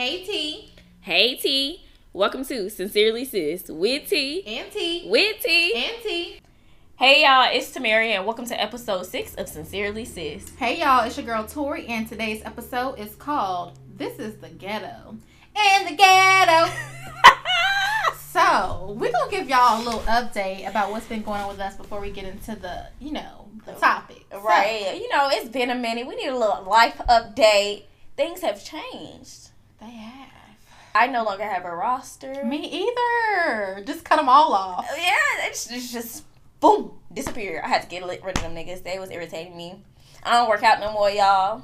Hey T Hey T, welcome to Sincerely Sis with T, and T with T. and T. Hey y'all, it's Tamara and welcome to episode six of Sincerely Sis. Hey y'all, it's your girl Tori, and today's episode is called "This Is the Ghetto." And the ghetto. so we're gonna give y'all a little update about what's been going on with us before we get into the, you know, the topic. So, Right, you know it's been a minute. We need a little life update. Things have changed. They have. I no longer have a roster. Me either. Just cut them all off. Yeah, it's, it's just boom disappear. I had to get rid of them niggas. They was irritating me. I don't work out no more, y'all.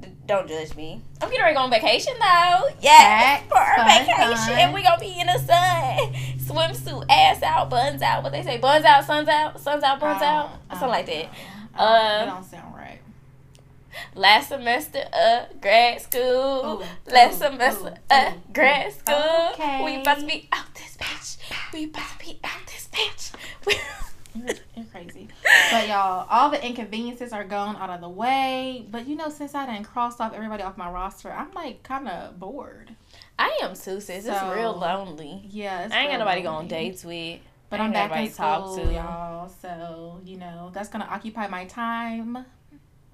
D- don't judge me. I'm getting ready to go on vacation though. Yeah, for our vacation, we gonna be in the sun, swimsuit, ass out, buns out. What they say, buns out, suns out, suns out, buns out, something like that. Uh, Uh, that don't sound right. Last semester of grad school. Ooh, Last ooh, semester ooh, of grad school. Okay. We about to be out this bitch. We about to be out this bitch. You're, crazy. But y'all, all the inconveniences are gone out of the way. But you know, since I done crossed off everybody off my roster, I'm like kind of bored. I am too, sis. It's So, real lonely. Yeah, it's I ain't got nobody go lonely. on dates with. But I'm back in school, to. y'all. So you know, that's gonna occupy my time.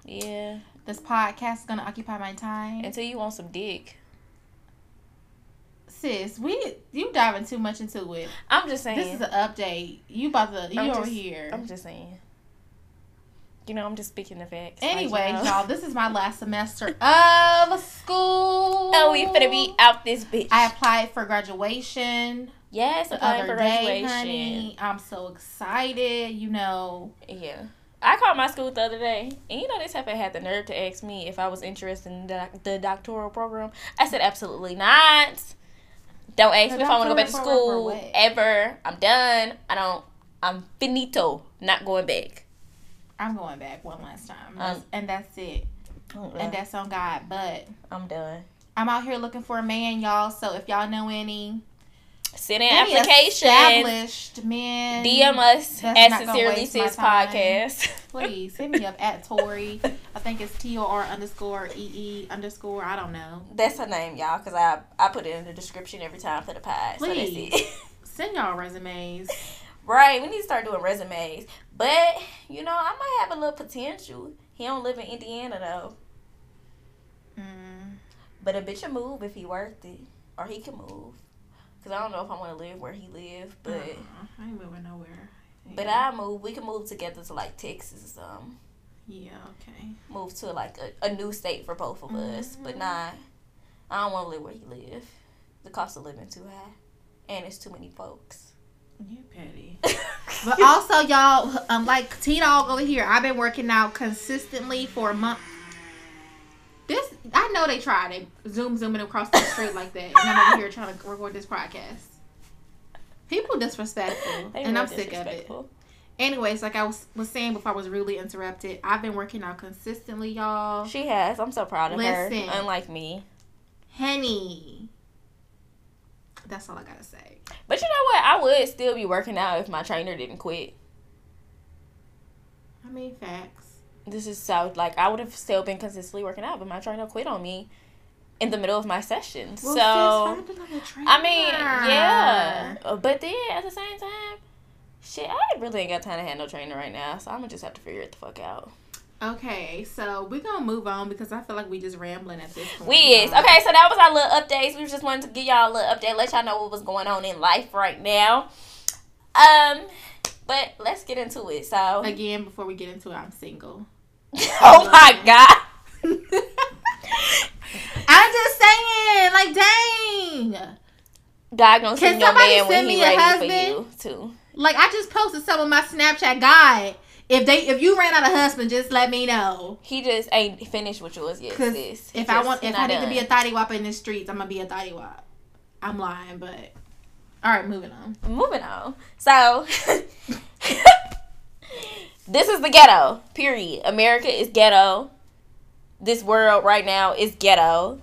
Yeah. This podcast is gonna occupy my time. Until you want some dick. Sis, we you diving too much into it. I'm just saying. This is an update. You about to you I'm over just- here. I'm just saying. You know, I'm just speaking the facts. Anyway, like, you know. y'all, this is my last semester of school. Oh, we finna be out this bitch. I applied for graduation yes, the applying other for day, graduation. honey. I'm so excited. You know, Yeah. I called my school the other day, and you know, this heifer had the nerve to ask me if I was interested in the, the doctoral program. I said, absolutely not. Don't ask The me if I want to go back to doctoral program for school ever. I'm done. I don't. I'm finito. Not going back. I'm going back one last time, Um, and that's it. And that's on God. But I'm done. I'm out here looking for a man, y'all. So if y'all know any, Send in any application. established men, DM us at Sincerely Sis. Podcast. please hit me up at Tori. I think it's T O R underscore E E underscore. I don't know. That's her name, y'all, because I I put it in the description every time for the pod. So that's Please. it. Send y'all resumes. Right, we need to start doing resumes. But, you know, I might have a little potential. He don't live in Indiana though. Mm. But a bitch will move if he worth it. Or he can move. Cause I don't know if I wanna live where he live, but Uh-uh, I ain't moving nowhere. but I move we can move together to like Texas or something. Yeah. Okay. Move to like a, a new state for both of us. But not. nah. I don't wanna live where he live. The cost of living too high. And it's too many folks. You petty. But also, y'all, um, like T Dog over here, I've been working out consistently for a month. This, I know they tried it, zoom zooming across the street like that, and I'm over here trying to record this podcast. People disrespectful, They and I'm sick of it. Anyways, like I was was saying before I was really interrupted, I've been working out consistently, y'all. She has. I'm so proud of Listen. her. Unlike me. Henny. That's all I gotta say. But you know what? I would still be working out if my trainer didn't quit. I mean, facts. This is so like I would have still been consistently working out, but my trainer quit on me in the middle of my sessions. Well, so sis, find another trainer. I mean, yeah. But then at the same time, shit, I really ain't got time to have no trainer right now. So I'm gonna just have to figure it the fuck out. Okay, so we're gonna move on because I feel like we just rambling at this point. We is okay. So that was our little updates. We just wanted to give y'all a little update, let y'all know what was going on in life right now. Um, but let's get into it. So, Again, before we get into it, I'm single. oh my god. I'm just saying, like, dang. God gonna Can send your somebody man when send he me a ready husband? for you too. Like, I just posted some of my Snapchat guide. If they, if you ran out of husband, just let me know. He just ain't finished with yours yet, Cause sis. He if I want, if I need to be a done. thotty wop in the streets, I'm gonna be a thotty wop. I'm lying, but all right, moving on. moving on. So this is the ghetto. Period. America is ghetto. This world right now is ghetto.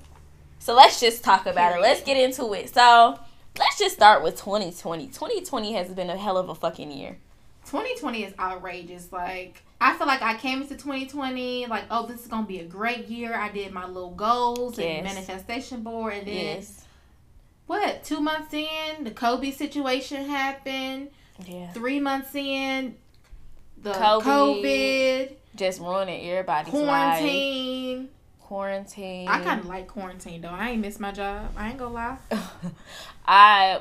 So let's just talk about it. Let's get into it. So let's just start with 2020. 2020 has been a hell of a fucking year. 2020 is outrageous. Like I feel like I came into 2020 like, oh, this is gonna be a great year. I did my little goals Yes. and manifestation board, and then Yes. what? Two months in, the Kobe situation happened. Yeah. Three months in, the COVID, COVID, Just ruining everybody's life. quarantine. Quarantine. I kind of like quarantine though. I ain't miss my job. I ain't gonna lie. I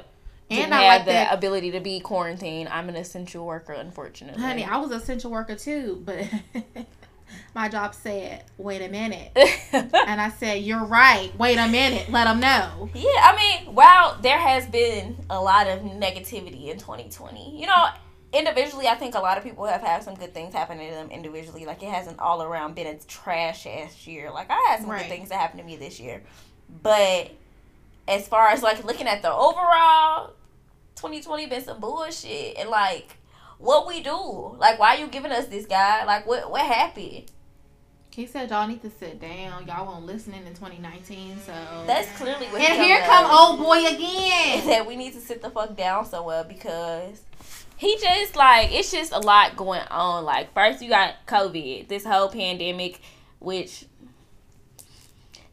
didn't And I have like the that. ability to be quarantined. I'm an essential worker, unfortunately. Honey, I was an essential worker too, but my job said, "Wait a minute," and I said, "You're right. Wait a minute. Let them know." Yeah, I mean, while there has been a lot of negativity in 2020, you know, individually, I think a lot of people have had some good things happen to them individually. Like, it hasn't all around been a trash ass year. Like, I had some Right. good things that happened to me this year. But as far as, like, looking at the overall, 2020 been some bullshit. And, like, what we do? Like, why you giving us this guy? Like, what, what happened? He said y'all need to sit down. Y'all won't listening in 2019, so. That's clearly what and he here come us. old boy again. that we need to sit the fuck down somewhere because he just like it's just a lot going on. Like first you got COVID, this whole pandemic, which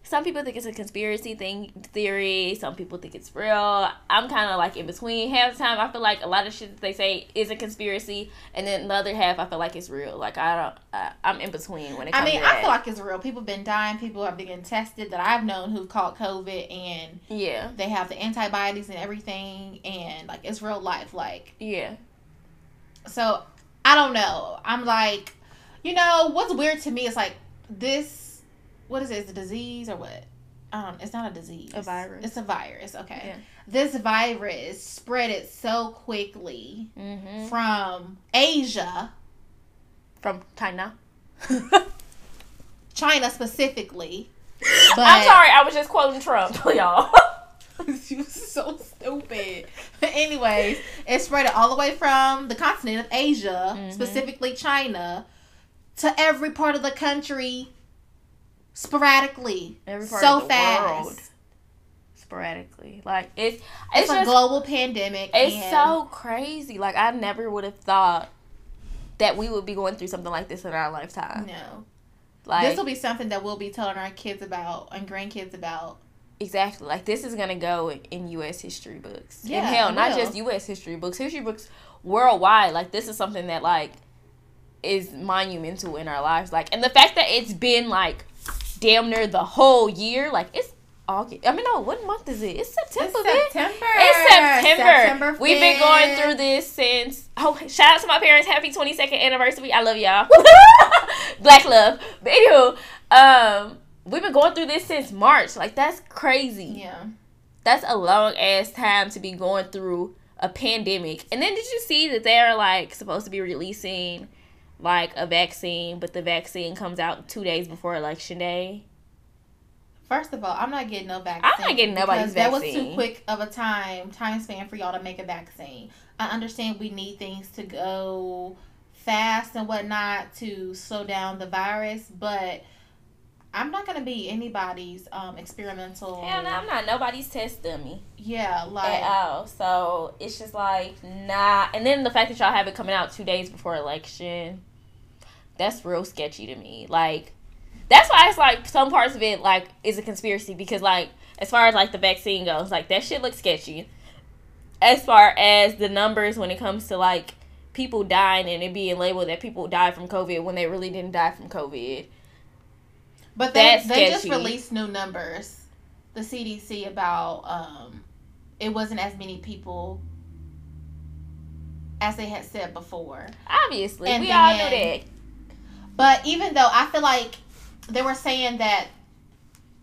some people think it's a conspiracy thing theory. Some people think it's real. I'm kind of like in between. Half the time I feel like a lot of shit that they say is a conspiracy, and then the other half I feel like it's real. Like I don't, I, I'm in between when it comes. I mean, I that. feel like it's real. People been dying. People have been getting tested that I've known who've caught COVID, and yeah, they have the antibodies and everything, and like it's real life. Like yeah, so, I don't know. I'm like, you know, what's weird to me is like this. What is it? Is a disease or what? Um, it's not a disease. A virus. It's a virus. Okay. Yeah. This virus spread it so quickly mm-hmm. from Asia, from China. China specifically. But I'm sorry, I was just quoting Trump, y'all. you so stupid. But anyways, it spread all the way from the continent of Asia, Mhm. specifically China, to every part of the country sporadically. Every part so of the fast. world. Sporadically, like it's It's, it's, a global pandemic. it's so crazy. Like I never would have thought that we would be going through something like this in our lifetime. no. Like this will be something that we'll be telling our kids about and grandkids about. Exactly like this is gonna go in U.S. history books. Yeah, and hell, not just U.S. history books, history books worldwide. Like this is something that like is monumental in our lives. Like, and the fact that it's been like damn near the whole year. Like it's August. I mean, no, what month is it? It's September. It's. September. It's September. September We've been going through this since. Oh, shout out to my parents! Happy twenty second anniversary. I love y'all. Black love. But anywho, um, we've been going through this since March. Like that's crazy. Yeah. That's a long ass time to be going through a pandemic. And then did you see that they're like supposed to be releasing like a vaccine, but the vaccine comes out two days before election day? First of all, I'm not getting no vaccine. I'm not getting nobody's because That was too quick of a time time span for y'all to make a vaccine. I understand we need things to go fast and whatnot to slow down the virus, but I'm not gonna be anybody's um experimental. Hell no, I'm not nobody's test dummy. Yeah, like at all. So it's just like nah. And then the fact that y'all have it coming out two days before election, that's real sketchy to me. Like that's why it's like some parts of it like is a conspiracy because like as far as like the vaccine goes, like that shit looks sketchy. As far as the numbers when it comes to like people dying and it being labeled that people died from COVID when they really didn't die from COVID. But they That's they just released new numbers, the CDC about um, it wasn't as many people as they had said before. Obviously, And we all knew that. But even though I feel like they were saying that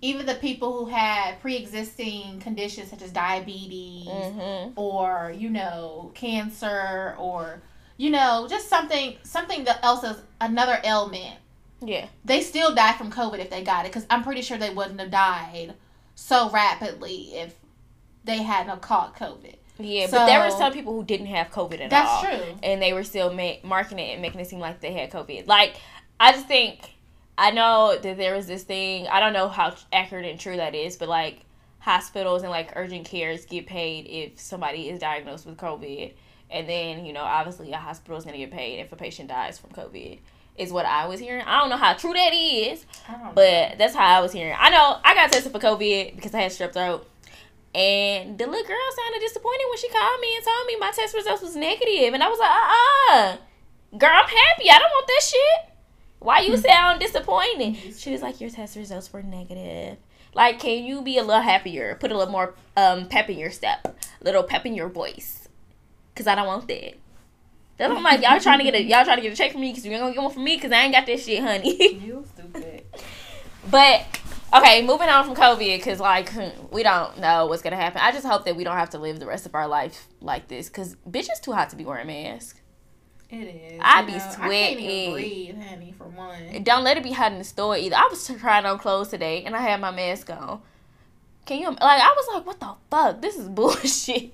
even the people who had pre-existing conditions such as diabetes Mm-hmm. or you know cancer or you know just something something else is another ailment Yeah. they still die from COVID if they got it because I'm pretty sure they wouldn't have died so rapidly if they hadn't caught COVID. Yeah, but there were some people who didn't have COVID at That's all. true. And they were still ma- marketing it and making it seem like they had COVID. Like, I just think, I know that there was this thing, I don't know how accurate and true that is, but like, hospitals and like urgent cares get paid if somebody is diagnosed with COVID. And then, you know, obviously a hospital is going to get paid if a patient dies from COVID. Is what I was hearing. I don't know how true that is, but that's how I was hearing. I know I got tested for COVID because I had strep throat. And the little girl sounded disappointed when she called me and told me my test results was negative. And I was like, uh uh Girl, I'm happy. I don't want that shit. Why you sound disappointed? She was like, Your test results were negative. Like, can you be a little happier? Put a little more um pep in your step, a little pep in your voice. Cause I don't want that. Then I'm like, y'all trying to get a y'all trying to get a check from me because you ain't gonna get one from me because I ain't got that shit, honey. You stupid. but okay, moving on from COVID because like hmm, we don't know what's gonna happen. I just hope that we don't have to live the rest of our life like this because bitch it's too hot to be wearing masks. It is. I you be know, I can't sweating. even breathe, honey, for one. Don't let it be hot in the store either. I was trying on clothes today and I had my mask on. Can you like? I was like, what the fuck? This is bullshit.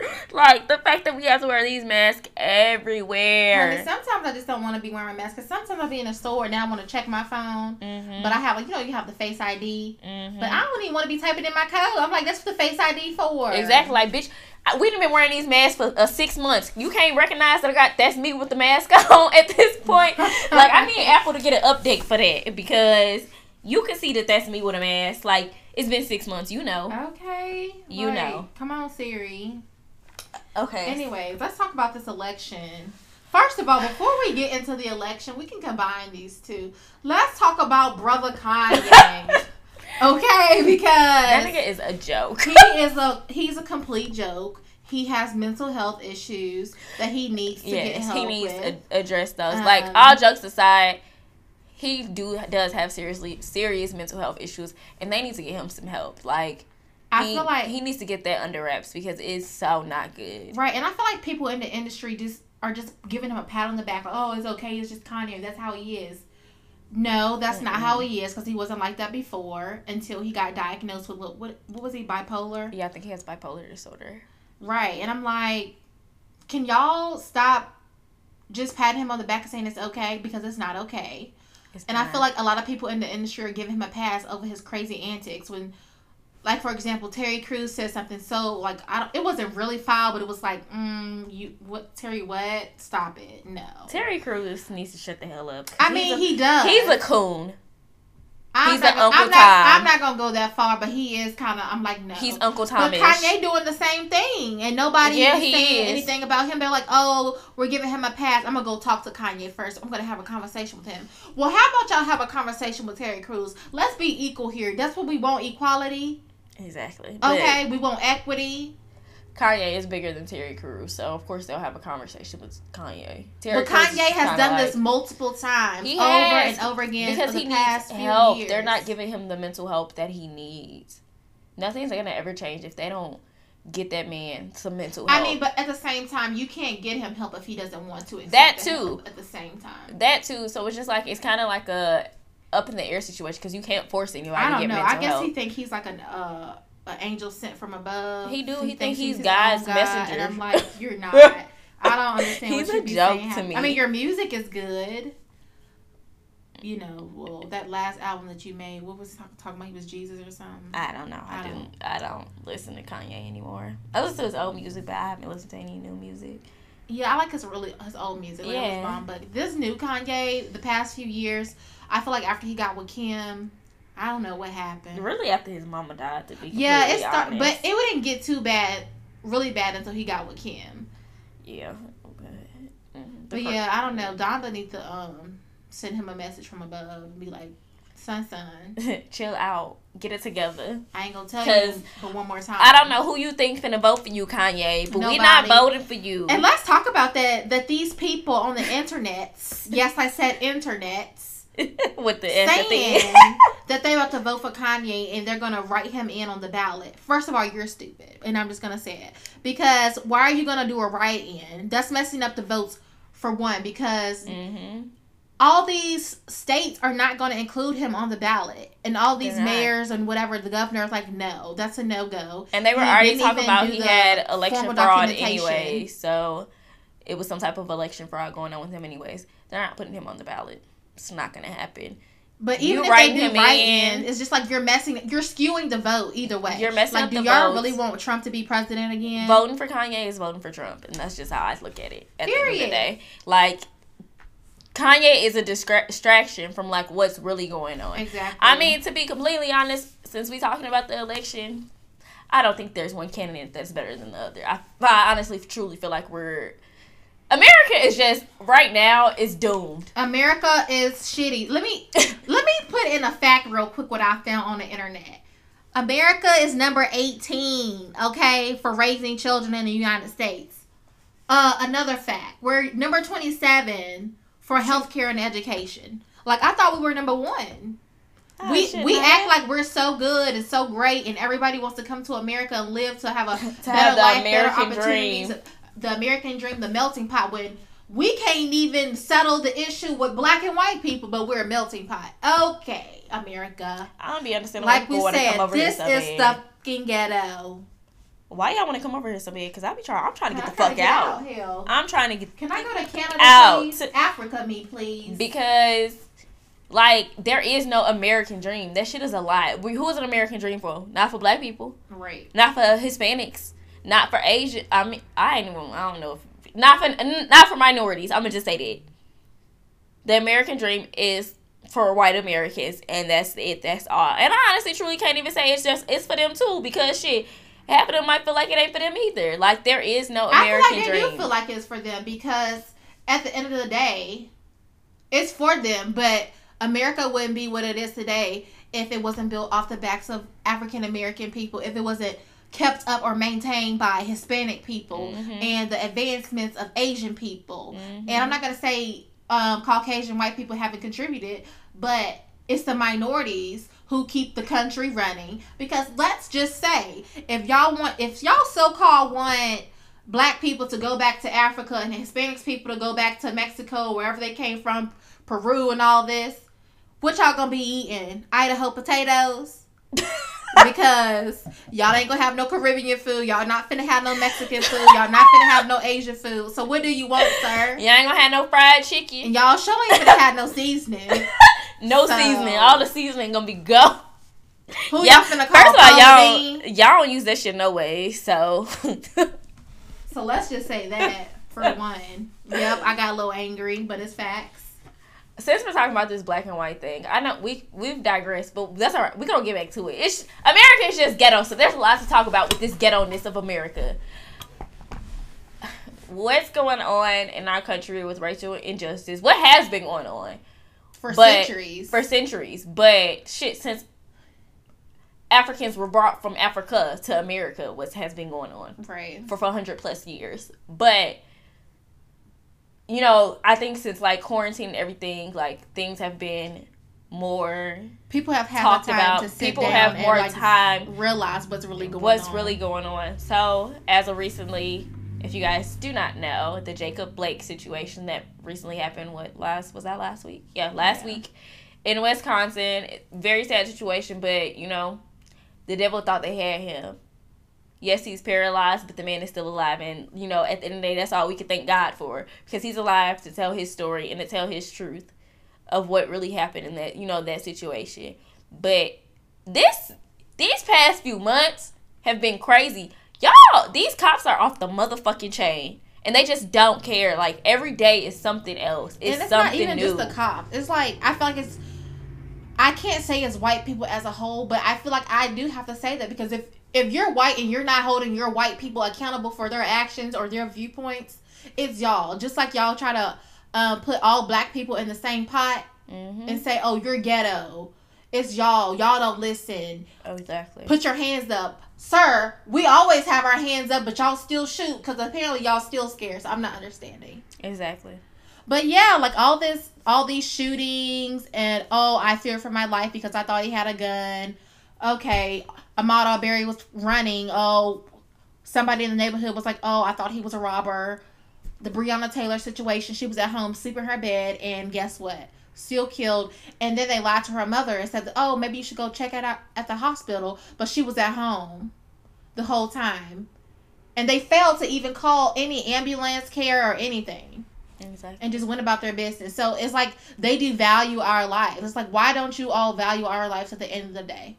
like the fact that we have to wear these masks everywhere. Honey, sometimes I just don't want to be wearing a mask because sometimes I'll be in a store and I want to check my phone. Mhm. But I have, like, you know, you have the Face ID. Mhm. But I don't even want to be typing in my code. I'm like, that's what the Face ID for. Exactly, like bitch. We've been wearing these masks for uh, six months. You can't recognize that I got that's me with the mask on at this point. like I need Apple to get an update for that because you can see that that's me with a mask. Like it's been six months. You know. Okay. You right. know. Come on, Siri. Okay. Anyways, let's talk about this election. First of all, before we get into the election, we can combine these two. Let's talk about brother Kanye. okay, because that nigga is a joke. he is a he's a complete joke. He has mental health issues that he needs to get help he needs with. to address those. like Um, all jokes aside, he do does have seriously serious mental health issues, and they need to get him some help. Like I he, feel like he needs to get that under wraps because it's so not good. right, and I feel like people in the industry just are just giving him a pat on the back. Like, oh, it's okay. It's just Kanye. That's how he is. No, that's not how he is because he wasn't like that before until he got diagnosed with what what, what was he bipolar? Yeah, I think he has bipolar disorder. Right, and I'm like, can y'all stop just patting him on the back and saying it's okay because it's not okay. It's And I feel like a lot of people in the industry are giving him a pass over his crazy antics. When, like for example, Terry Crews said something so like I don't, it wasn't really foul, but it was like, mm, you what Terry what? Stop it, no. Terry Crews needs to shut the hell up. I mean, a, he does. he's a coon. I'm he's not, a gonna- Uncle I'm not, I'm not gonna go that far, but he is kind of. I'm like no. He's Uncle But Kanye doing the same thing, and nobody Yeah, is saying is. anything about him. They're like, "Oh, we're giving him a pass." I'm gonna go talk to Kanye first. I'm gonna have a conversation with him. Well, how about y'all have a conversation with Terry Crews? Let's be equal here. That's what we want: equality. Exactly. But Okay, we want equity. Kanye is bigger than Terry Crews, so of course they'll have a conversation with Kanye. Terry but Kanye has done like- this multiple times, over and over again, because for he the past needs few help. years. They're not giving him the mental help that he needs. Nothing's gonna ever change if they don't get that man some mental help. I mean, but at the same time, you can't get him help if he doesn't want to. That the too. At the same time. that too. So it's just like it's kind of like a up in the air situation because you can't force anybody I don't know. I guess help. he think he's like an uh, an angel sent from above. He do. He think thinks he's his God's God, messenger. And I'm like, you're not. I don't understand He's what a joke saying. to me. I mean, your music is good. You know, well, that last album that you made, what was he talk- talking about? He was Jesus or something. I don't know. I, I didn't. I don't listen to Kanye anymore. I listen to his old music, but I haven't listened to any new music. Yeah, I like his really his old music. Yeah. Yeah. Bomb, but this new Kanye, the past few years, I feel like after he got with Kim, I don't know what happened. Really, after his mama died, to be Yeah, it started, but it wouldn't get too bad, really bad until he got with Kim. yeah. But, mm, the But yeah, I don't know. Donda needs to um send him a message from above and be like, son, son, chill out, get it together. I ain't gonna tell you but one more time. I don't know who you think finna vote for you, Kanye, but we not voting for you. And let's talk about that. That these people on the internets, yes, I said internets, with the saying that they about to vote for Kanye and they're gonna write him in on the ballot. First of all, you're stupid, and I'm just gonna say it because why are you gonna do a write-in? That's messing up the votes for one because hmm all these states are not going to include him on the ballot, and all these mayors and whatever the governor is like, no, that's a no go. And they were He already talking about he had election fraud anyway, so it was some type of election fraud going on with him anyways. They're not putting him on the ballot. It's not gonna happen. But You even if they do him write in. in, it's just like you're messing, you're skewing the vote either way. You're messing like, up do the y'all votes. really want Trump to be president again? Voting for Kanye is voting for Trump, and that's just how I look at it. At the end of the day, like Kanye is a distraction from like what's really going on. Exactly. I mean, to be completely honest, since we talking about the election, I don't think there's one candidate that's better than the other. I, I honestly, truly feel like we're America is just right now is doomed. America is shitty. Let me let me put in a fact real quick what I found on the internet. America is number 18, okay, for raising children in the United States. Uh another fact. We're number 27 for healthcare and education. Like I thought we were number 1. Oh, we we act like we're so good and so great and everybody wants to come to America and live to have a To better have the life, American better opportunities. dream. The American dream, the melting pot when we can't even settle the issue with black and white people, but we're a melting pot. Okay, America. I don't be understanding Like we people to come said, over this is the fucking ghetto. Why y'all want to come over here so bad? Because I be trying. I'm trying to get I the fuck get out. Hell. I'm trying to get Can I go to Canada, Out. please? Africa, me, please. because like there is no American dream. That shit is a lie. We, who is an American dream for? Not for black people. right. Not for Hispanics. Not for Asian. I mean, I ain't even. I don't know. If, not for not for minorities. I'm gonna just say that. The American dream is for white Americans, and that's it. That's all. And I honestly, truly can't even say it's just it's for them too, because shit, half of them might feel like it ain't for them either. Like there is no American I feel like dream. do feel like it's for them because at the end of the day, it's for them. But America wouldn't be what it is today if it wasn't built off the backs of African American people. If it wasn't kept up or maintained by Hispanic people Mhm. and the advancements of Asian people. Mhm. And I'm not gonna say um, Caucasian white people haven't contributed, but it's the minorities who keep the country running. Because let's just say, if y'all want, if y'all so called want black people to go back to Africa and Hispanics people to go back to Mexico, wherever they came from, Peru and all this, what y'all gonna be eating? Idaho potatoes? because y'all ain't gonna have no Caribbean food. Y'all not finna have no Mexican food. Y'all not finna have no Asian food. So what do you want, sir? Y'all ain't gonna have no fried chicken, And y'all sure ain't finna have no seasoning. no So- seasoning. All the seasoning gonna be go. Who Yeah, y'all finna call First of all, y'all y'all don't use that shit no way. So So let's just say that for one. Yep, I got a little angry, but it's facts. since we're talking about this black and white thing, I know we we've digressed, but that's all right. We're gonna get back to it. It's America is just ghetto, so there's a lot to talk about with this ghetto ness of America. What's going on in our country with racial injustice? What has been going on For But- centuries. for centuries? But shit, since Africans were brought from Africa to America, what has been going on? right. for 400 plus years. But you know, I think since like quarantine and everything, like things have been more People have had talked the time about. to sit People have more like, time. realize what's really going What's on. really going on? So, as of recently, if you guys do not know, the Jacob Blake situation that recently happened. What last was that last week? Yeah, last Yeah. week in Wisconsin. Very sad situation, but you know, the devil thought they had him. Yes, he's paralyzed, but the man is still alive. And, you know, at the end of the day, that's all we can thank God for. Because he's alive to tell his story and to tell his truth of what really happened in that, you know, that situation. But this, these past few months have been crazy. Y'all, these cops are off the motherfucking chain. And they just don't care. Like, every day is something else. It's, and it's something not even new. just the cop. It's like I feel like it's. I can't say it's white people as a whole, but I feel like I do have to say that because if if you're white and you're not holding your white people accountable for their actions or their viewpoints, it's y'all. Just like y'all try to um, put all black people in the same pot Mhm. and say, "Oh, you're ghetto." It's y'all. Y'all don't listen. Oh, exactly. Put your hands up, sir. We always have our hands up, but y'all still shoot because apparently y'all still scared. So I'm not understanding. exactly. But yeah, like all this, all these shootings, and oh, I fear for my life because I thought he had a gun. Okay, Ahmaud Arbery was running. Oh, somebody in the neighborhood was like, oh, I thought he was a robber. The Breonna Taylor situation, she was at home sleeping in her bed, and guess what? Still killed. And then they lied to her mother and said, oh, maybe you should go check it out at the hospital. But she was at home the whole time. And they failed to even call any ambulance care or anything Exactly. and just went about their business. So it's like they devalue our lives. It's like why don't you all value our lives at the end of the day?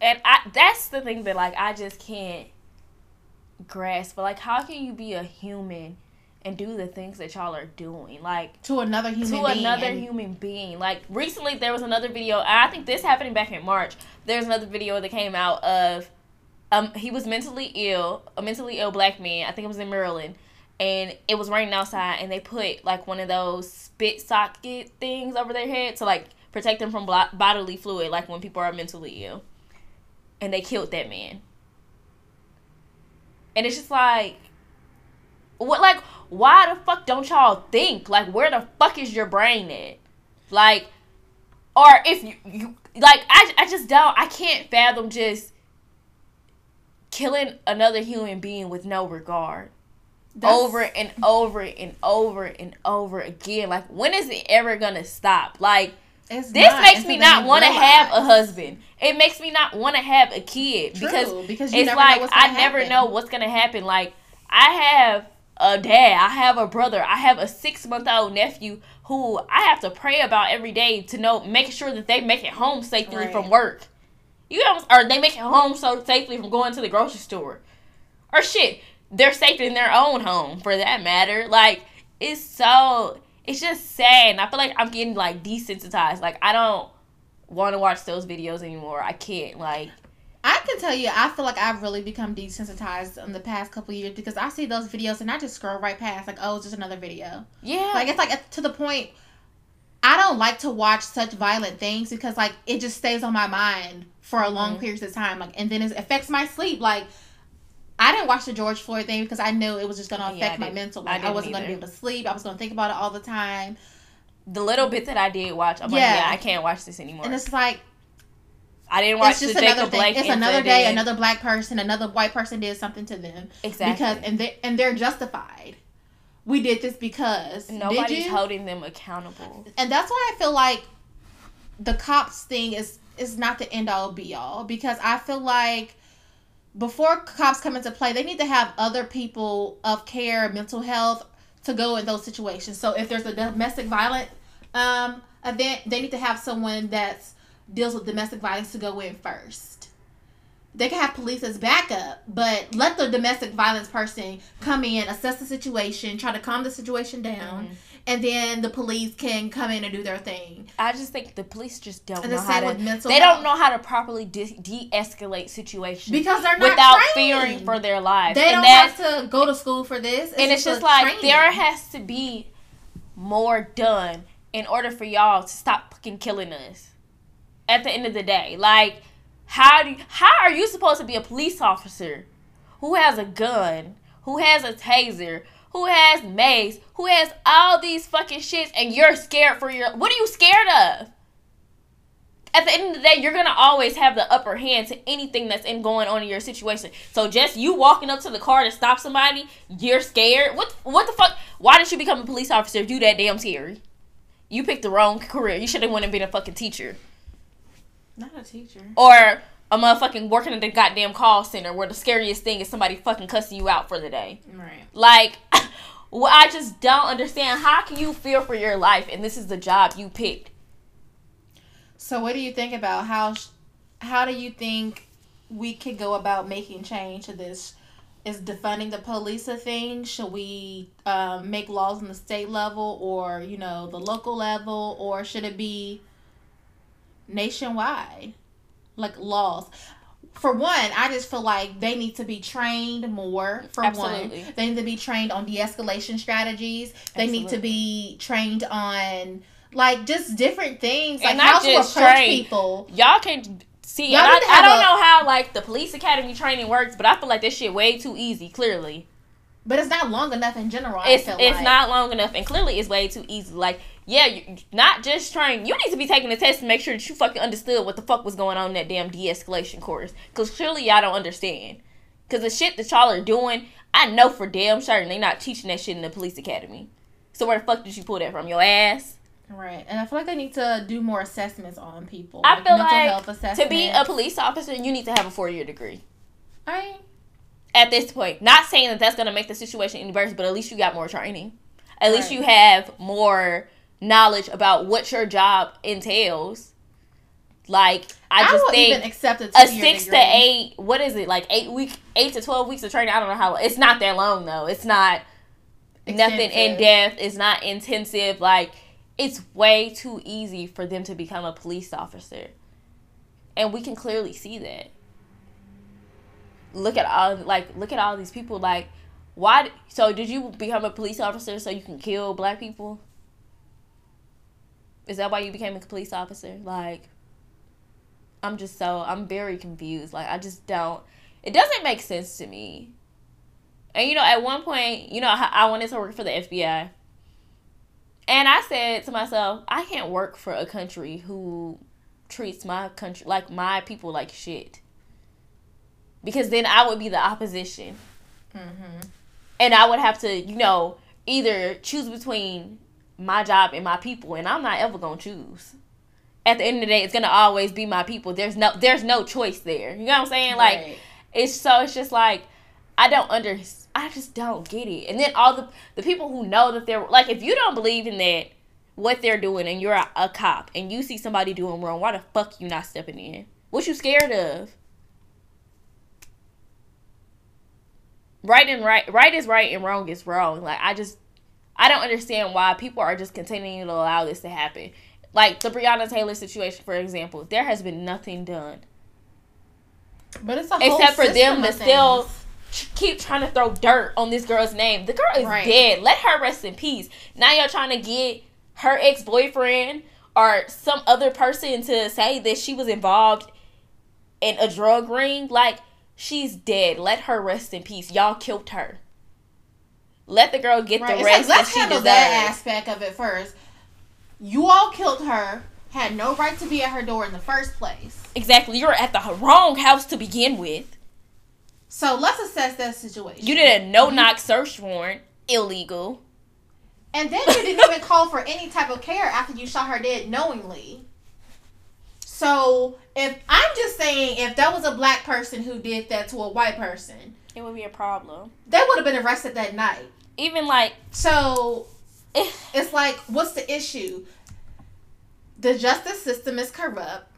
and I that's the thing that like I just can't grasp. But like, how can you be a human and do the things that y'all are doing. Like to another human being. to being. another and- human being. Like recently there was another video I think this happening back in March. There's another video that came out of um he was mentally ill, a mentally ill black man. I think it was in Maryland. And it was raining outside and they put like one of those spit socket things over their head to like protect them from blo- bodily fluid like when people are mentally ill. And they killed that man. And it's just like what like why the fuck don't y'all think? Like where the fuck is your brain at? Like or if you, you like I, I just don't I can't fathom just killing another human being with no regard That's- over and over and over and over again. Like when is it ever gonna stop? Like It's this not makes me not want to have a husband. It makes me not want to have a kid True, because because it's like I never know what's gonna happen. Like I have a dad, I have a brother, I have a six month old nephew who I have to pray about every day to know, making sure that they make it home safely Right. from work. You know, or they make it home so safely from going to the grocery store, or shit, they're safe in their own home for that matter. Like it's so, it's just sad. And I feel like I'm getting like desensitized. Like I don't want to watch those videos anymore. I can't. Like I can tell you, I feel like I've really become desensitized in the past couple years because I see those videos and I just scroll right past, like, oh, it's just another video. yeah, Like, it's like to the point. I don't like to watch such violent things because, like, it just stays on my mind for a long Mhm. periods of time. Like, and then it affects my sleep. Like, I didn't watch the George Floyd thing because I knew it was just going to Yeah, affect my mental. I Like, I, didn't wasn't going to be able to sleep. I was going to think about it all the time. the little bit that I did watch, I'm like, Yeah. yeah, I can't watch this anymore. And it's like, I didn't watch it's just the another Jacob thing. Blake. It's another day, another black person, another white person did something to them. exactly because and they and they're justified. We did this because nobody's holding them accountable. and that's why I feel like the cops thing is is not the end all be all because I feel like before cops come into play, they need to have other people of care, mental health to go in those situations. So if there's a domestic violent um, event, they need to have someone that's deals with domestic violence to go in first. They can have police as backup, but let the domestic violence person come in, assess the situation, try to calm the situation down, Mhm. and then the police can come in and do their thing. I just think the police just don't And know how to. They health. don't know how to properly de- de-escalate situations because they're not without trained. fearing for their lives. They and don't have to go to school for this. and it's just like training. there has to be more done in order for y'all to stop fucking killing us. At the end of the day, like how do you, how are you supposed to be a police officer who has a gun, who has a taser, who has mace, who has all these fucking shits, and you're scared for your what are you scared of? At the end of the day, you're gonna always have the upper hand to anything that's in going on in your situation. So just you walking up to the car to stop somebody, you're scared. What what the fuck? Why did you become a police officer you that damn scary? You picked the wrong career. You should have went and been a fucking teacher not a teacher. or a motherfucking working at the goddamn call center where the scariest thing is somebody fucking cussing you out for the day. Right. Like, well, I just don't understand. How can you fear for your life and this is the job you picked? So what do you think about how how do you think we could go about making change to this? Is defunding the police a thing? Should we um, make laws on the state level or you know the local level, or should it be nationwide, like laws? For one, I just feel like they need to be trained more. For Absolutely. one, they need to be trained on de-escalation strategies. They need to be trained on like just different things, like not how to just approach trained. people. Y'all can see. Y'all and I, I don't a- know how like the police academy training works, but I feel like this shit way too easy. Clearly, But it's not long enough in general. I it's it's like. not long enough, and clearly it's way too easy. Like, yeah, not just trained. You need to be taking a test to make sure that you fucking understood what the fuck was going on in that damn de-escalation course. Cause clearly y'all don't understand. Cause the shit that y'all are doing, I know for damn certain they're not teaching that shit in the police academy. So where the fuck did you pull that from? Your ass? right, and I feel like they need to do more assessments on people. I feel mental like. To be a police officer, you need to have a four year degree. I at this point. Not saying that that's gonna make the situation any worse, but at least you got more training. At least you have more knowledge about what your job entails. Like I I, just will think a, six degree. to eight. What is it like? Eight week, eight to twelve weeks of training. I don't know how. It's not that long though. It's not. nothing in depth. It's not intensive. Like it's way too easy for them to become a police officer, and we can clearly see that. Look at all like look at all these people. Like, why? So did you become a police officer so you can kill black people? Is that why you became a police officer? Like, I'm just so I'm very confused. Like, I just don't. It doesn't make sense to me. And you know, at one point, you know, I wanted to work for the FBI. And I said to myself, I can't work for a country who treats my country like my people like shit. Because then I would be the opposition. Mm-hmm. And I would have to, you know, either choose between my job and my people, and I'm not ever gonna choose. At the end of the day, it's gonna always be my people. There's no, there's no choice there. You know what I'm saying? Right. Like, it's so it's just like I don't understand I just don't get it. And then all the the people who know that they're like, if you don't believe in that what they're doing, and you're a, a cop, and you see somebody doing wrong, why the fuck you not stepping in? What you scared of? Right and right, right is right and wrong is wrong. Like I just, I don't understand why people are just continuing to allow this to happen. Like the Breonna Taylor situation, for example, there has been nothing done. But it's a except for them to still keep trying to throw dirt on this girl's name. The girl is right. dead. Let her rest in peace. Now y'all trying to get her ex boyfriend or some other person to say that she was involved in a drug ring. Like, she's dead. Let her rest in peace. Y'all killed her. Let the girl get right. the rest like, let's that handle that aspect of it first. You all killed her. Had no right to be at her door in the first place. Exactly. You're at the wrong house to begin with. So let's assess that situation. You did a no knock search warrant, illegal. And then you didn't even call for any type of care after you shot her dead knowingly. So if I'm just saying, if that was a black person who did that to a white person, it would be a problem. They would have been arrested that night. Even like so, it's like, what's the issue? The justice system is corrupt.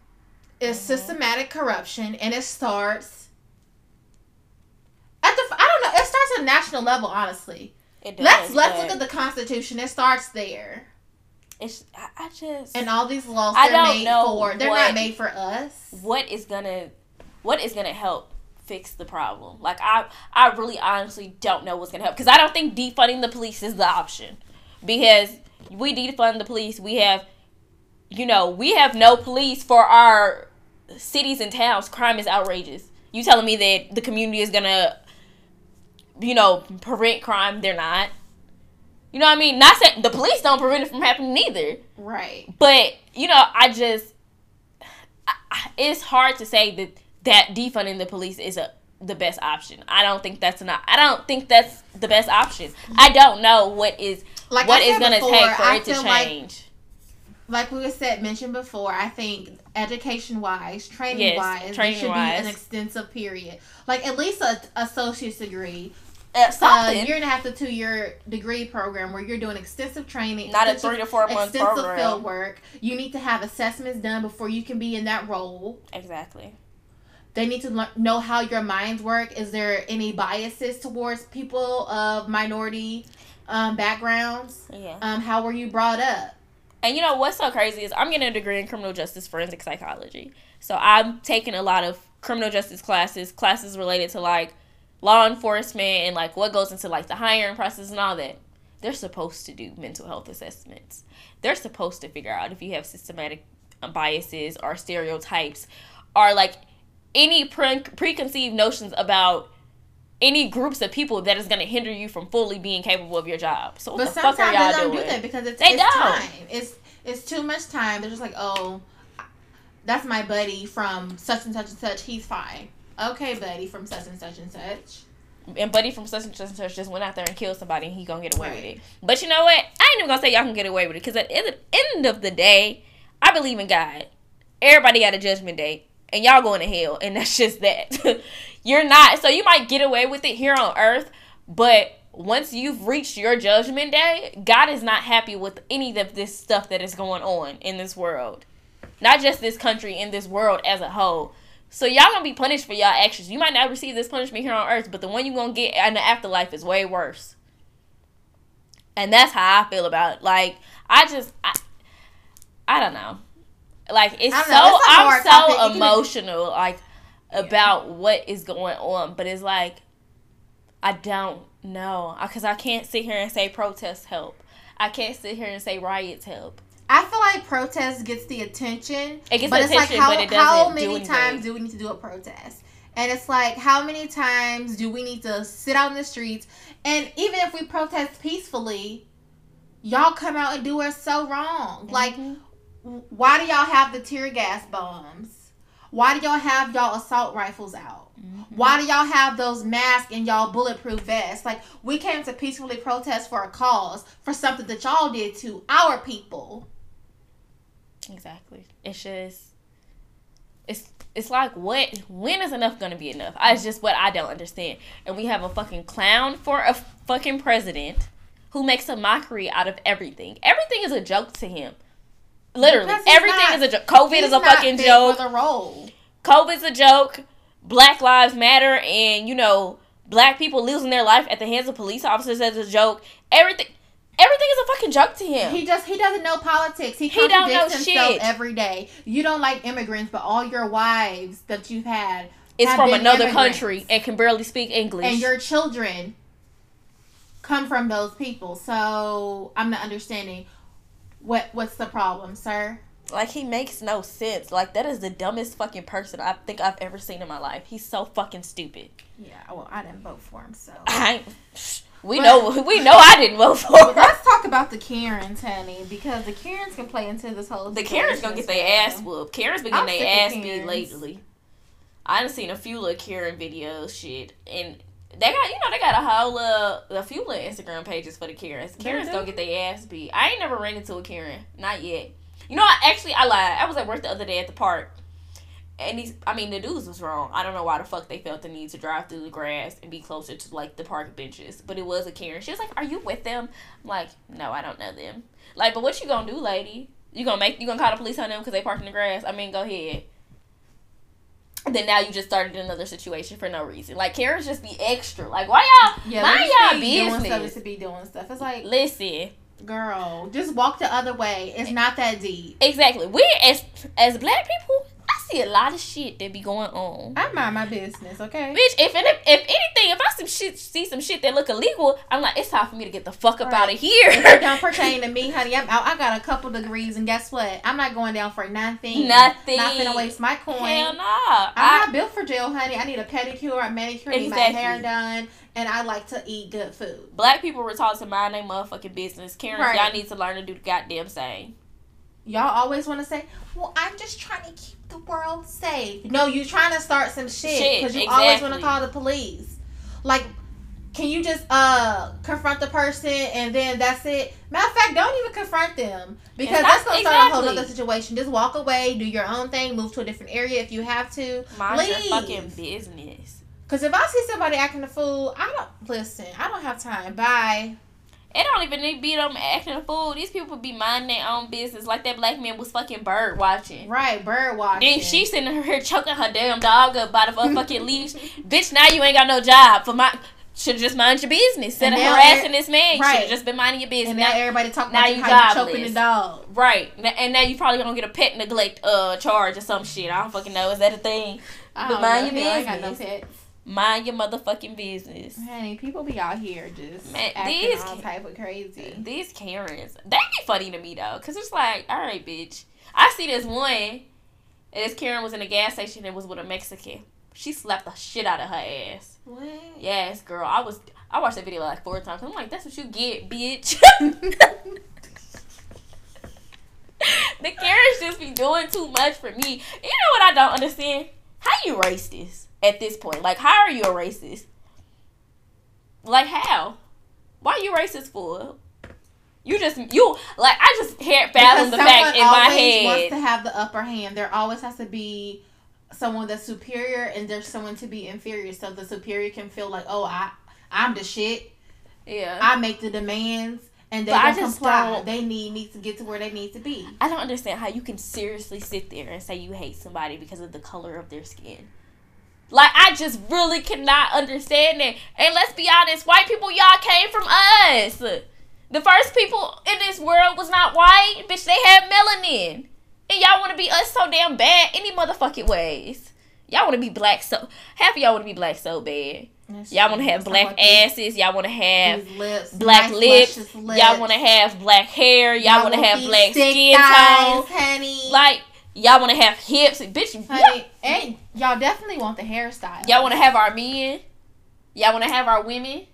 It's mm-hmm. systematic corruption, and it starts at the I don't know. It starts at national level, honestly. It does, let's let's look at the Constitution. It starts there. It's I, I just and all these laws I don't made know for they're what, not made for us. What is gonna what is gonna help fix the problem? Like I I really honestly don't know what's gonna help because I don't think defunding the police is the option because we defund the police we have you know we have no police for our cities and towns crime is outrageous you telling me that the community is gonna you know, prevent crime. They're not. You know what I mean? Not saying the police don't prevent it from happening either. Right. But you know, I just I, it's hard to say that that defunding the police is a the best option. I don't think that's not. I don't think that's the best option. I don't know what is like what is going to take for I it to change. Like, like we said mentioned before, I think education wise, training yes, wise, training should wise. be an extensive period, like at least a associate's degree uh, year and a half to two year degree program where you're doing extensive training, not a three to four month extensive program. field work. You need to have assessments done before you can be in that role. Exactly. They need to learn, know how your minds work. Is there any biases towards people of minority um, backgrounds? Yeah. Um, how were you brought up? And you know what's so crazy is I'm getting a degree in criminal justice forensic psychology. So I'm taking a lot of criminal justice classes, classes related to like law enforcement and like what goes into like the hiring process and all that they're supposed to do mental health assessments they're supposed to figure out if you have systematic biases or stereotypes or like any pre- preconceived notions about any groups of people that is going to hinder you from fully being capable of your job. So but sometimes they don't doing? do that because it's, they it's don't. time. It's it's too much time. They're just like, oh, that's my buddy from such and such and such. He's fine okay, buddy from such and such and such. And buddy from such and such and such just went out there and killed somebody and he gonna get away right. with it. But you know what? I ain't even gonna say y'all can get away with it because at the end of the day, I believe in God. Everybody got a judgment day, and y'all going to hell, and that's just that. You're not. So you might get away with it here on earth, but once you've reached your judgment day, God is not happy with any of this stuff that is going on in this world. Not just this country, in this world as a whole. So y'all gonna be punished for y'all actions. You might not receive this punishment here on earth, but the one you gonna get in the afterlife is way worse. And that's how I feel about it. Like I just I, I don't know. Like it's so know, I'm hard topic. so emotional like about what is going on, but it's like I don't know because I can't sit here and say protests help. I can't sit here and say riots help. I feel like protest gets the attention. It gets but the it's like attention, how, but it doesn't do many anything. times do we need to do a protest? And it's like how many times do we need to sit out in the streets? And even if we protest peacefully, y'all come out and do us so wrong. Like, Mhm. Why do y'all have the tear gas bombs? Why do y'all have y'all assault rifles out? Mm-hmm. Why do y'all have those masks and y'all bulletproof vests? Like we came to peacefully protest for a cause for something that y'all did to our people. Exactly. It's just it's it's like what when is enough gonna be enough? I- It's just what I don't understand. And we have a fucking clown for a fucking president who makes a mockery out of everything. Everything is a joke to him. Literally, everything not- is a joke. COVID is a fucking joke. for the role. COVID's a joke. Black Lives Matter and you know black people losing their life at the hands of police officers is a joke. Everything, everything is a fucking joke to him. He just he doesn't know politics. He He don't know himself shit. every day. You don't like immigrants, but all your wives that you've had is from another immigrants. country and can barely speak English. and your children come from those people. So I'm not understanding what what's the problem, sir. Like he makes no sense. Like that is the dumbest fucking person I think I've ever seen in my life. He's so fucking stupid. Yeah, well, I didn't vote for him, so. I, we But- know we know I didn't vote for him. let's talk about the Karens, honey, because the Karens can play into this whole. The Karen's gonna get their ass whooped. Karen's been getting their ass beat lately. I done seen a few little Karen videos, shit, and they got you know they got a whole uh, a few little Instagram pages for the Karens. Karens do? gonna get their ass beat. I ain't never ran into a Karen, not yet. You know, I actually I lied. I was at work the other day at the park, and these I mean the dudes was wrong. I don't know why the fuck they felt the need to drive through the grass and be closer to like the park benches, but it was a Karen. She was like, "Are you with them?" I'm like, "No, I don't know them." Like, but what you gonna do, lady? You gonna make you gonna call the police on them because they parked in the grass? I mean, go ahead. Then now you just started another situation for no reason. Like Karens just be extra. Like why y'all Yeah, mind y'all be doing stuff business? to be doing stuff. It's like, Listen, girl, just walk the other way. It's not that deep. exactly. We as as black people, see a lot of shit that be going on. I mind my business, okay? Bitch, if any, if anything, if I some shit see some shit that look illegal, I'm like, it's time for me to get the fuck up Right. out of If here. it don't pertain to me, honey. I'm out. I got a couple degrees, and guess what? I'm not going down for nothing. Nothing. Not gonna waste my coin. Hell nah. I'm I, not built for jail, honey. I need a pedicure, a manicure, I need my hair done, and I like to eat good food. black people were taught to mind their motherfucking business. Karens, Right. y'all need to learn to do the goddamn same. Y'all always want to say, "Well, I'm just trying to keep the world safe." No, you trying to start some shit because you always want to call the police. Like, can you just uh confront the person and then that's it? Matter of fact, don't even confront them because that's not- gonna start a whole other situation. Just walk away, do your own thing, move to a different area if you have to. Mind Leave. your fucking business. Because if I see somebody acting a fool, I don't listen. I don't have time. Bye. It don't even need to be them acting a fool. These people be minding their own business like that black man was fucking bird watching. Right, bird watching. Then she sitting here choking her damn dog up by the fucking leash. Bitch, now you ain't got no job for my. Should just mind your business. Instead of harassing this man, right. should have just been minding your business. and now Now- everybody talking now about you how you choking the dog. right. And now you probably gonna get a pet neglect uh charge or some shit. I don't fucking know. Is that a thing? I But don't mind know. your Hell, I got no business. pets. Mind your motherfucking business. Honey, people be out here just Man, acting these all type of crazy. These Karens, they be funny to me though, cause it's like, all right, bitch. I see this one, and this Karen was in a gas station and was with a Mexican. She slapped the shit out of her ass. What? Yes, girl. I was. I watched that video like four times. I'm like, that's what you get, bitch. the Karens just be doing too much for me. You know what I don't understand? How you racist at this point? Like, how are you a racist? Like, how? Why are you racist for? You just you like I just can't fathom the fact in my head. wants to have the upper hand. There always has to be someone that's superior, and there's someone to be inferior. So the superior can feel like, oh, I, I'm the shit. yeah. I make the demands, and they But don't just comply. don't- They need need to get to where they need to be. I don't understand how you can seriously sit there and say you hate somebody because of the color of their skin. Like I just really cannot understand it. And let's be honest, white people, y'all came from us. The first people in this world was not white, bitch. They had melanin, and y'all want to be us so damn bad any motherfucking ways. Y'all want to be black so half of y'all want to be black so bad. Y'all want to have black asses. Y'all want to have lips, black nice, lips. luscious Y'all want to have black hair. Y'all, want to have black skin tone. honey. Like y'all want to have hips, bitch. honey, and y'all definitely want the hairstyle. Y'all want to have our men. Y'all want to have our women.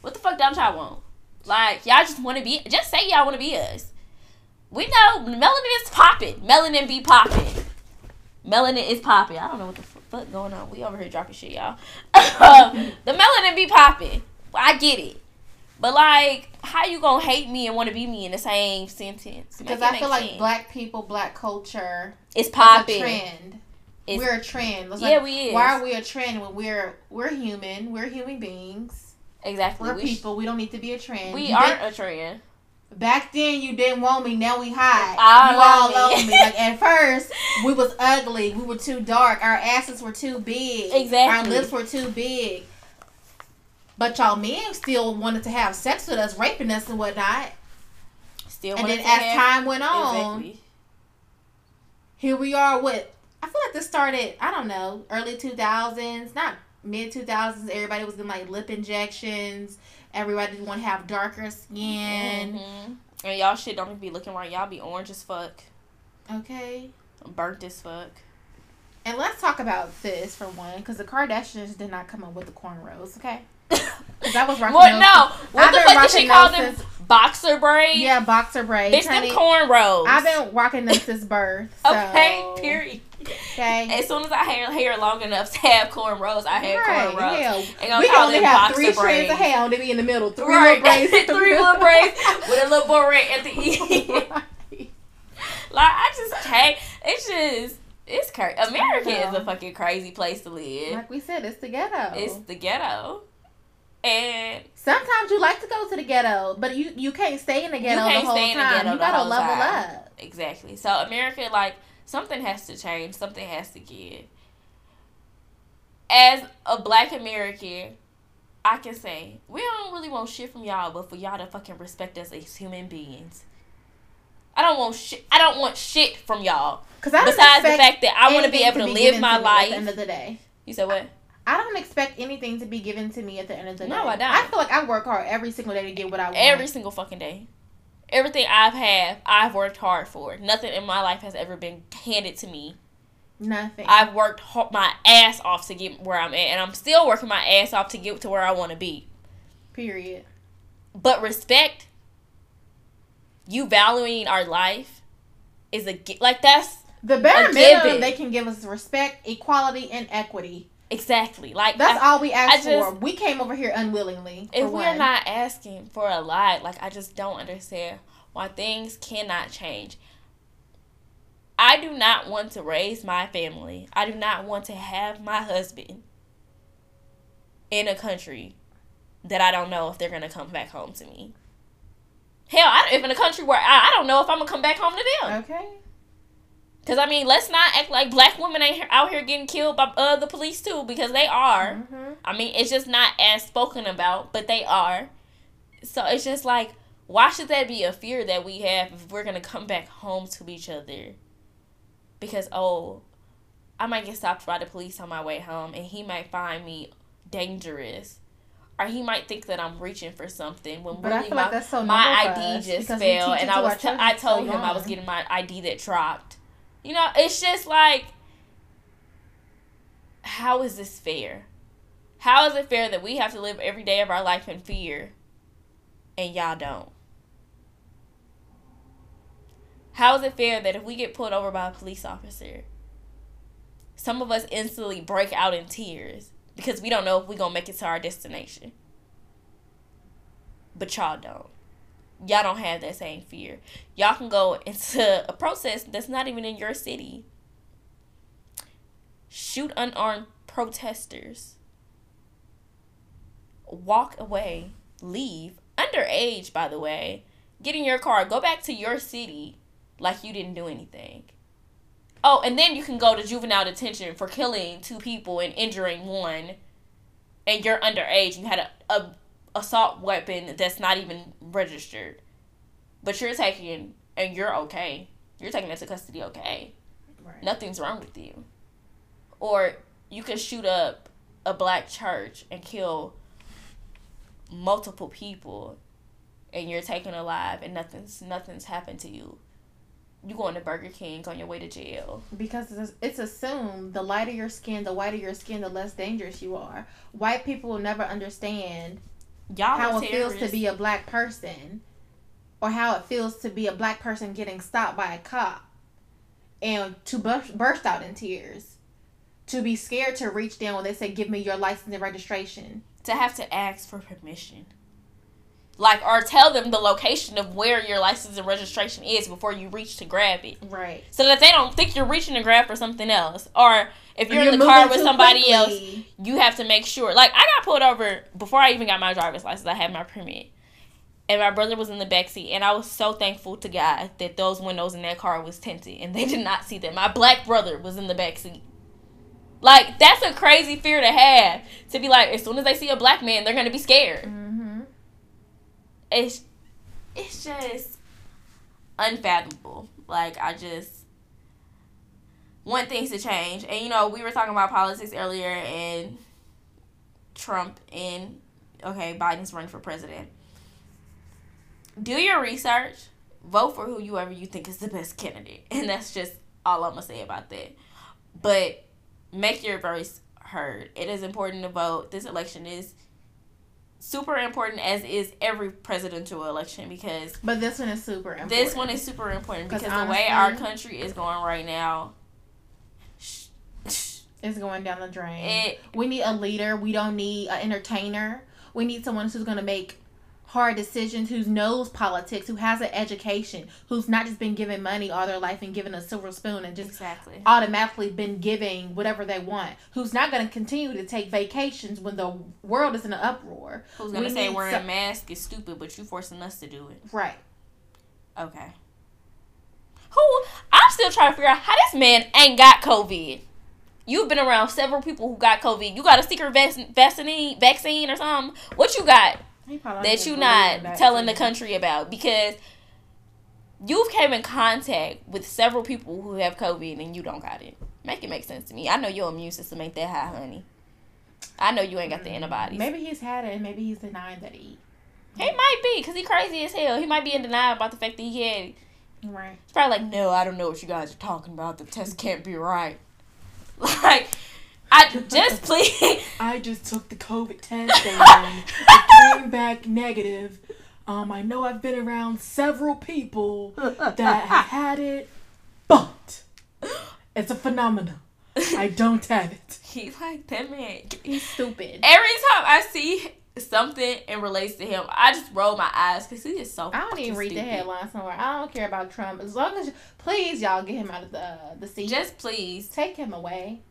What the fuck don't y'all want? Like y'all just want to be. Just say y'all want to be us. We know melanin is popping. Melanin be popping. Melanin is popping. I don't know what the fuck going on. We over here dropping shit, y'all. the melanin be popping. I get it. But like, how you gonna hate me and want to be me in the same sentence? because I feel like sense. black people, black culture, it's popping. trend. It's- we're a trend. It's Yeah, like, we is. Why are we a trend when we're we're human? We're human beings. Exactly. We're We, sh- people. We don't need to be a trend. we You aren't a trend. Back then, you didn't want me. Now we hot. I you all me. love me. Like at first, we was ugly. We were too dark. Our asses were too big. Exactly. Our lips were too big. But y'all men still wanted to have sex with us, raping us and whatnot. Still And then as have- time went on, Exactly. here we are. What I feel like this started. I don't know, early two thousands, not mid two thousands. Everybody was doing like lip injections. Everybody want to have darker skin. Mhm. And y'all shit don't be looking right. Y'all be orange as fuck, Okay. burnt as fuck. And let's talk about this for one, because the Kardashians did not come up with the cornrows, okay? I was rocking What? those- No. What I've the fuck did she call them? since- Boxer braids. Yeah, boxer braids. Bitch, them cornrows. I've been rocking them since birth. So, Okay. Period. Okay. As soon as I hair hair long enough to have cornrows, I have Right, cornrows. hell. Ain't gonna We call only them have three strands braids. of hair, and they be in the middle. Three right. little braids. Three little braids with a little beret at the end. like I just can't. It's just it's crazy. America is a fucking crazy place to live. like we said, it's the ghetto. It's the ghetto, and Sometimes you like to go to the ghetto, but you you can't stay in the ghetto can't the whole stay in the time. ghetto you gotta level time. up. exactly. So America, like something has to change. Something has to give. As a Black American, I can say we don't really want shit from y'all, but for y'all to fucking respect us as human beings. I don't want shit. I don't want shit from y'all. Because I Besides the fact that I want to be able to live my life. At the end of the day. You said what? I don't expect anything to be given to me at the end of the day. No, I don't. I feel like I work hard every single day to get what I want. Every single fucking day. Everything I've had, I've worked hard for. Nothing in my life has ever been handed to me. nothing. I've worked my ass off to get where I'm at, and I'm still working my ass off to get to where I want to be. Period. But respect, you valuing our life, is a like that's The bare minimum given. they can give us respect, equality, and equity. Exactly like That's I- all we asked just- for. We came over here unwillingly. if we're one. not asking for a lot, like I just don't understand why things cannot change. I do not want to raise my family. I do not want to have my husband in a country that I don't know if they're gonna come back home to me. Hell, I, if in a country where I, I don't know if I'm gonna come back home to them. Okay. Cause I mean, let's not act like black women ain't out here getting killed by uh, the police too, because they are. hmm I mean, it's just not as spoken about, but they are. So it's just like, why should that be a fear that we have if we're gonna come back home to each other? Because oh, I might get stopped by the police on my way home, and he might find me dangerous, or he might think that I'm reaching for something when But I really feel my like that's so my ID us just because fell, and I was t- I so told him I was getting my ID that dropped. You know, it's just like, how is this fair? How is it fair that we have to live every day of our life in fear, and y'all don't? How is it fair that if we get pulled over by a police officer, some of us instantly break out in tears because we don't know if we're gonna make it to our destination? But y'all don't. Y'all don't have that same fear. Y'all can go into a process that's not even in your city. Shoot unarmed protesters. Walk away. Leave. Underage, by the way. Get in your car. Go back to your city like you didn't do anything. Oh, and then you can go to juvenile detention for killing two people and injuring one. And you're underage. You had a, a assault weapon that's not even registered, but you're taking and you're okay. You're taking into custody, okay. Right. Nothing's wrong with you. Or you can shoot up a black church and kill multiple people and you're taken alive and nothing's nothing's happened to you. You going to Burger King on your way to jail. Because it's, it's assumed the lighter your skin, the whiter your skin, the less dangerous you are. White people will never understand Y'all how it feels to be a black person or how it feels to be a black person getting stopped by a cop and to burst, burst out in tears. To be scared to reach down when they say give me your license and registration. To have to ask for permission. Like or tell them the location of where your license and registration is before you reach to grab it. right So that they don't think you're reaching to grab for something else. Or if you're, You're in the car with somebody else, you have to make sure. Like I got pulled over before I even got my driver's license. I had my permit, and my brother was in the back seat, and I was so thankful to God that those windows in that car was tinted, and they did not see that. My black brother was in the back seat. Like that's a crazy fear to have. To be like, as soon as they see a black man, they're gonna be scared. mm-hmm. It's it's just unfathomable. Like I just want things to change. And you know, we were talking about politics earlier and Trump and okay, Biden's running for president. Do your research. Vote for whoever you think is the best candidate. And that's just all I'm gonna say about that. But make your voice heard. It is important to vote. This election is super important as is every presidential election because but this one is super important. this one is super important because the way our country is going right now it's going down the drain. It we need a leader. We don't need an entertainer. We need someone who's going to make hard decisions who knows politics who has an education who's not just been given money all their life and given a silver spoon and just exactly automatically been giving whatever they want who's not going to continue to take vacations when the world is in an uproar who's gonna we say wearing some- a mask is stupid but you forcing us to do it right okay who i'm still trying to figure out how this man ain't got covid You've been around several people who got COVID. You got a secret vac- vaccine, vaccine or something. What you got? He probably don't that you believe in not telling the country about because you've came in contact with several people who have COVID and you don't got it. Make it make sense to me. I know your immune system ain't that high, honey. I know you ain't got the mm, antibodies. maybe he's had it and maybe he's denying that he He might be because he crazy as hell. He might be in denial about the fact that he had it. right He's probably like, no, I don't know what you guys are talking about. The test can't be right. Like, I just please. I just took the COVID test and it came back negative. Um, I know I've been around several people that have had it, but it's a phenomenon. I don't have it. he like that man. he's stupid Every time I see something and relates to him, I just roll my eyes because he is so. I don't even read the stupid. headlines somewhere. I don't care about Trump. As long as, you, please, y'all get him out of the the seat. Just please take him away.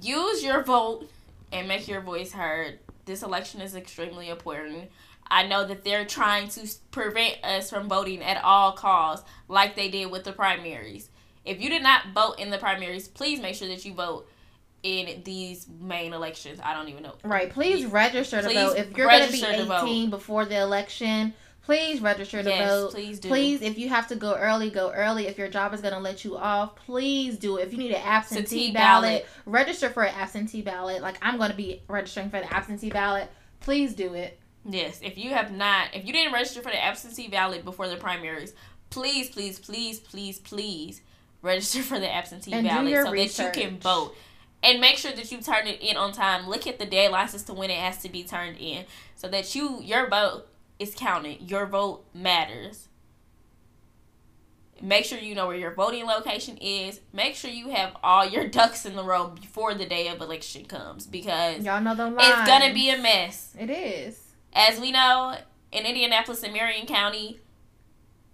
Use your vote and make your voice heard. This election is extremely important. I know that they're trying to prevent us from voting at all costs, like they did with the primaries. If you did not vote in the primaries, please make sure that you vote in these main elections. I don't even know. Right. Please register to Please vote. If you're going to be register to vote. 18 before the election, please register to Yes, vote. please do. Please, if you have to go early, go early. If your job is going to let you off, please do it. If you need an absentee ballot, ballot. register for an absentee ballot. Like I'm going to be registering for the absentee ballot. Please do it. Yes, if you have not, if you didn't register for the absentee ballot before the primaries, please, please, please, please, please register for the absentee And ballot so that you can vote. And make sure that you turn it in on time. Look at the deadlines as to when it has to be turned in so that you your vote is counted. Your vote matters. Make sure you know where your voting location is. Make sure you have all your ducks in the row before the day of election comes because Y'all know the lines. it's gonna be a mess It is. as we know, in Indianapolis and Marion County,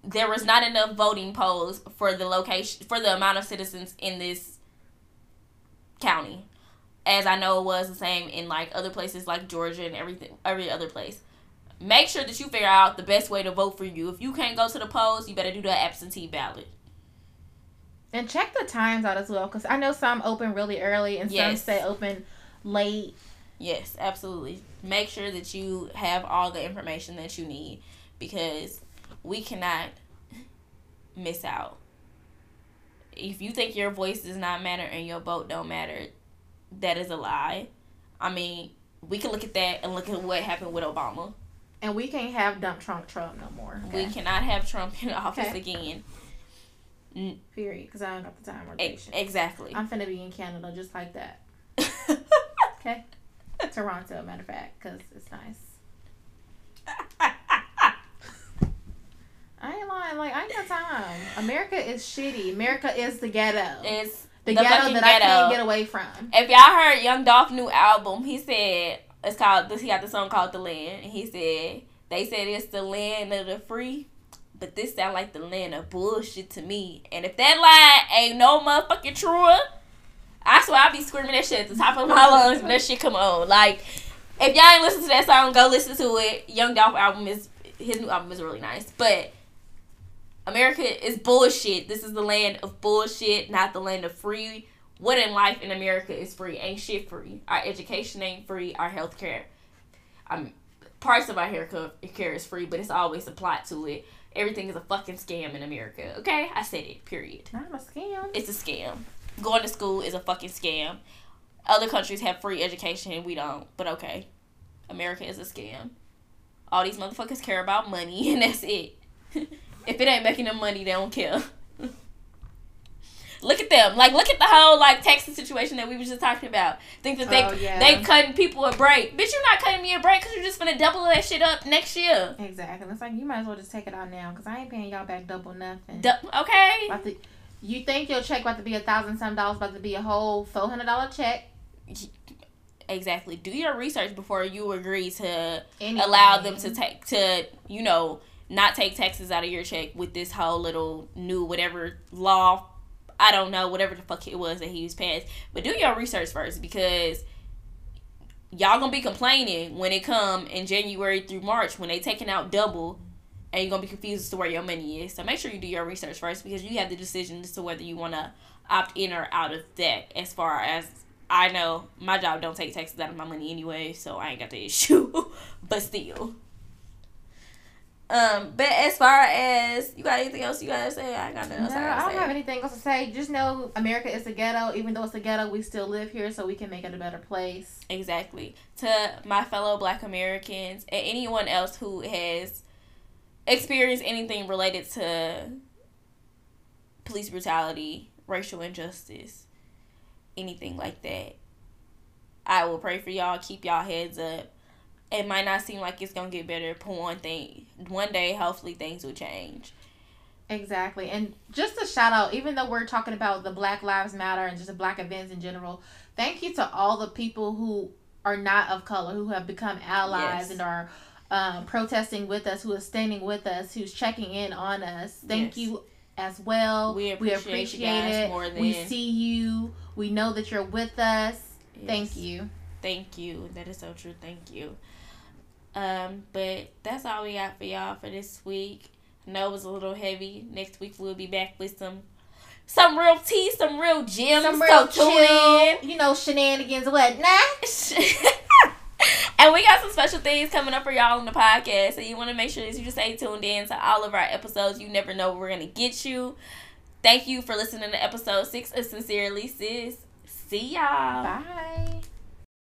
there was not enough voting polls for the location for the amount of citizens in this county. As I know it was the same in like other places like Georgia and everything every other place. Make sure that you figure out the best way to vote for you. If you can't go to the polls, you better do the absentee ballot. And check the times out as well, because I know some open really early and some Yes. stay open late. Yes, absolutely. Make sure that you have all the information that you need because we cannot miss out. If you think your voice does not matter and your vote don't matter, that is a lie. I mean, we can look at that and look at what happened with Obama. And we can't have dump Trump Trump no more. We cannot have Trump in office Okay. again. Period. Because I don't got the time or E- patience. exactly. I'm finna be in Canada just like that. Okay? Toronto, matter of fact, because it's nice. I ain't lying. Like, I ain't got time. America is shitty. America is the ghetto. it's the, the ghetto that I can't get away from. If y'all heard Young Dolph new album, he said it's called this. He got the song called "The Land," and he said they said it's the land of the free, but this sound like the land of bullshit to me. And if that line ain't no motherfucking true, I swear I be screaming that shit at the top of my lungs when that shit come on. Like if y'all ain't listen to that song, go listen to it. Young Dolph album is his new album is really nice, but. America is bullshit. This is the land of bullshit, not the land of free what in life in America is free? Ain't shit free. Our education ain't free. Our health care, um, parts of our hair care is free, but it's always a plot to it. Everything is a fucking scam in America. Okay, I said it. Period. Not a scam. It's a scam. Going to school is a fucking scam. Other countries have free education and we don't. But okay, America is a scam. All these motherfuckers care about money and that's it. if it ain't making them money, they don't care. Look at them. Like look at the whole like Texas situation that we was just talking about. Think that they Oh, yeah. they cutting people a break. Bitch, you're not cutting me a break because you're just gonna double that shit up next year. Exactly. It's like you might as well just take it out now because I ain't paying y'all back double nothing. Du- okay. To, you think your check about to be a thousand some dollars, about to be a whole four hundred dollar check? Exactly. Do your research before you agree to Anything. allow them to take to you know not take taxes out of your check with this whole little new whatever law i don't know whatever the fuck it was that he was passed but do your research first because y'all gonna be complaining when it come in january through march when they taking out double and you're gonna be confused as to where your money is so make sure you do your research first because you have the decision as to whether you want to opt in or out of that as far as I know my job don't take taxes out of my money anyway, so I ain't got the issue. but still. Um, but as far as you got anything else you gotta say? I got nothing No, else I I don't say. have anything else to say. Just know America is a ghetto. Even though it's a ghetto, we still live here, so we can make it a better place. Exactly. To my fellow black Americans and anyone else who has experienced anything related to police brutality, racial injustice, anything like that, I will pray for y'all. Keep y'all heads up. It might not seem like it's gonna get better, but one thing, one day, hopefully things will change. Exactly. And just a shout out, even though we're talking about the Black Lives Matter and just the black events in general, thank you to all the people who are not of color, who have become allies Yes. and are um, protesting with us, who is standing with us, who's checking in on us. Thank Yes. you as well. We appreciate you guys it. more we see you. We know that you're with us. Thank you. Thank you. That is so true. Thank you. Um, but that's all we got for y'all for this week. I know it was a little heavy. Next week we'll be back with some some real tea, some real gems. Some real tune chill, you know, shenanigans whatnot. and we got some special things coming up for y'all on the podcast. So you want to make sure that you just stay tuned in to all of our episodes. You never know where we're gonna get you. Thank you for listening to episode six of Sincerely Sis. See y'all. Bye.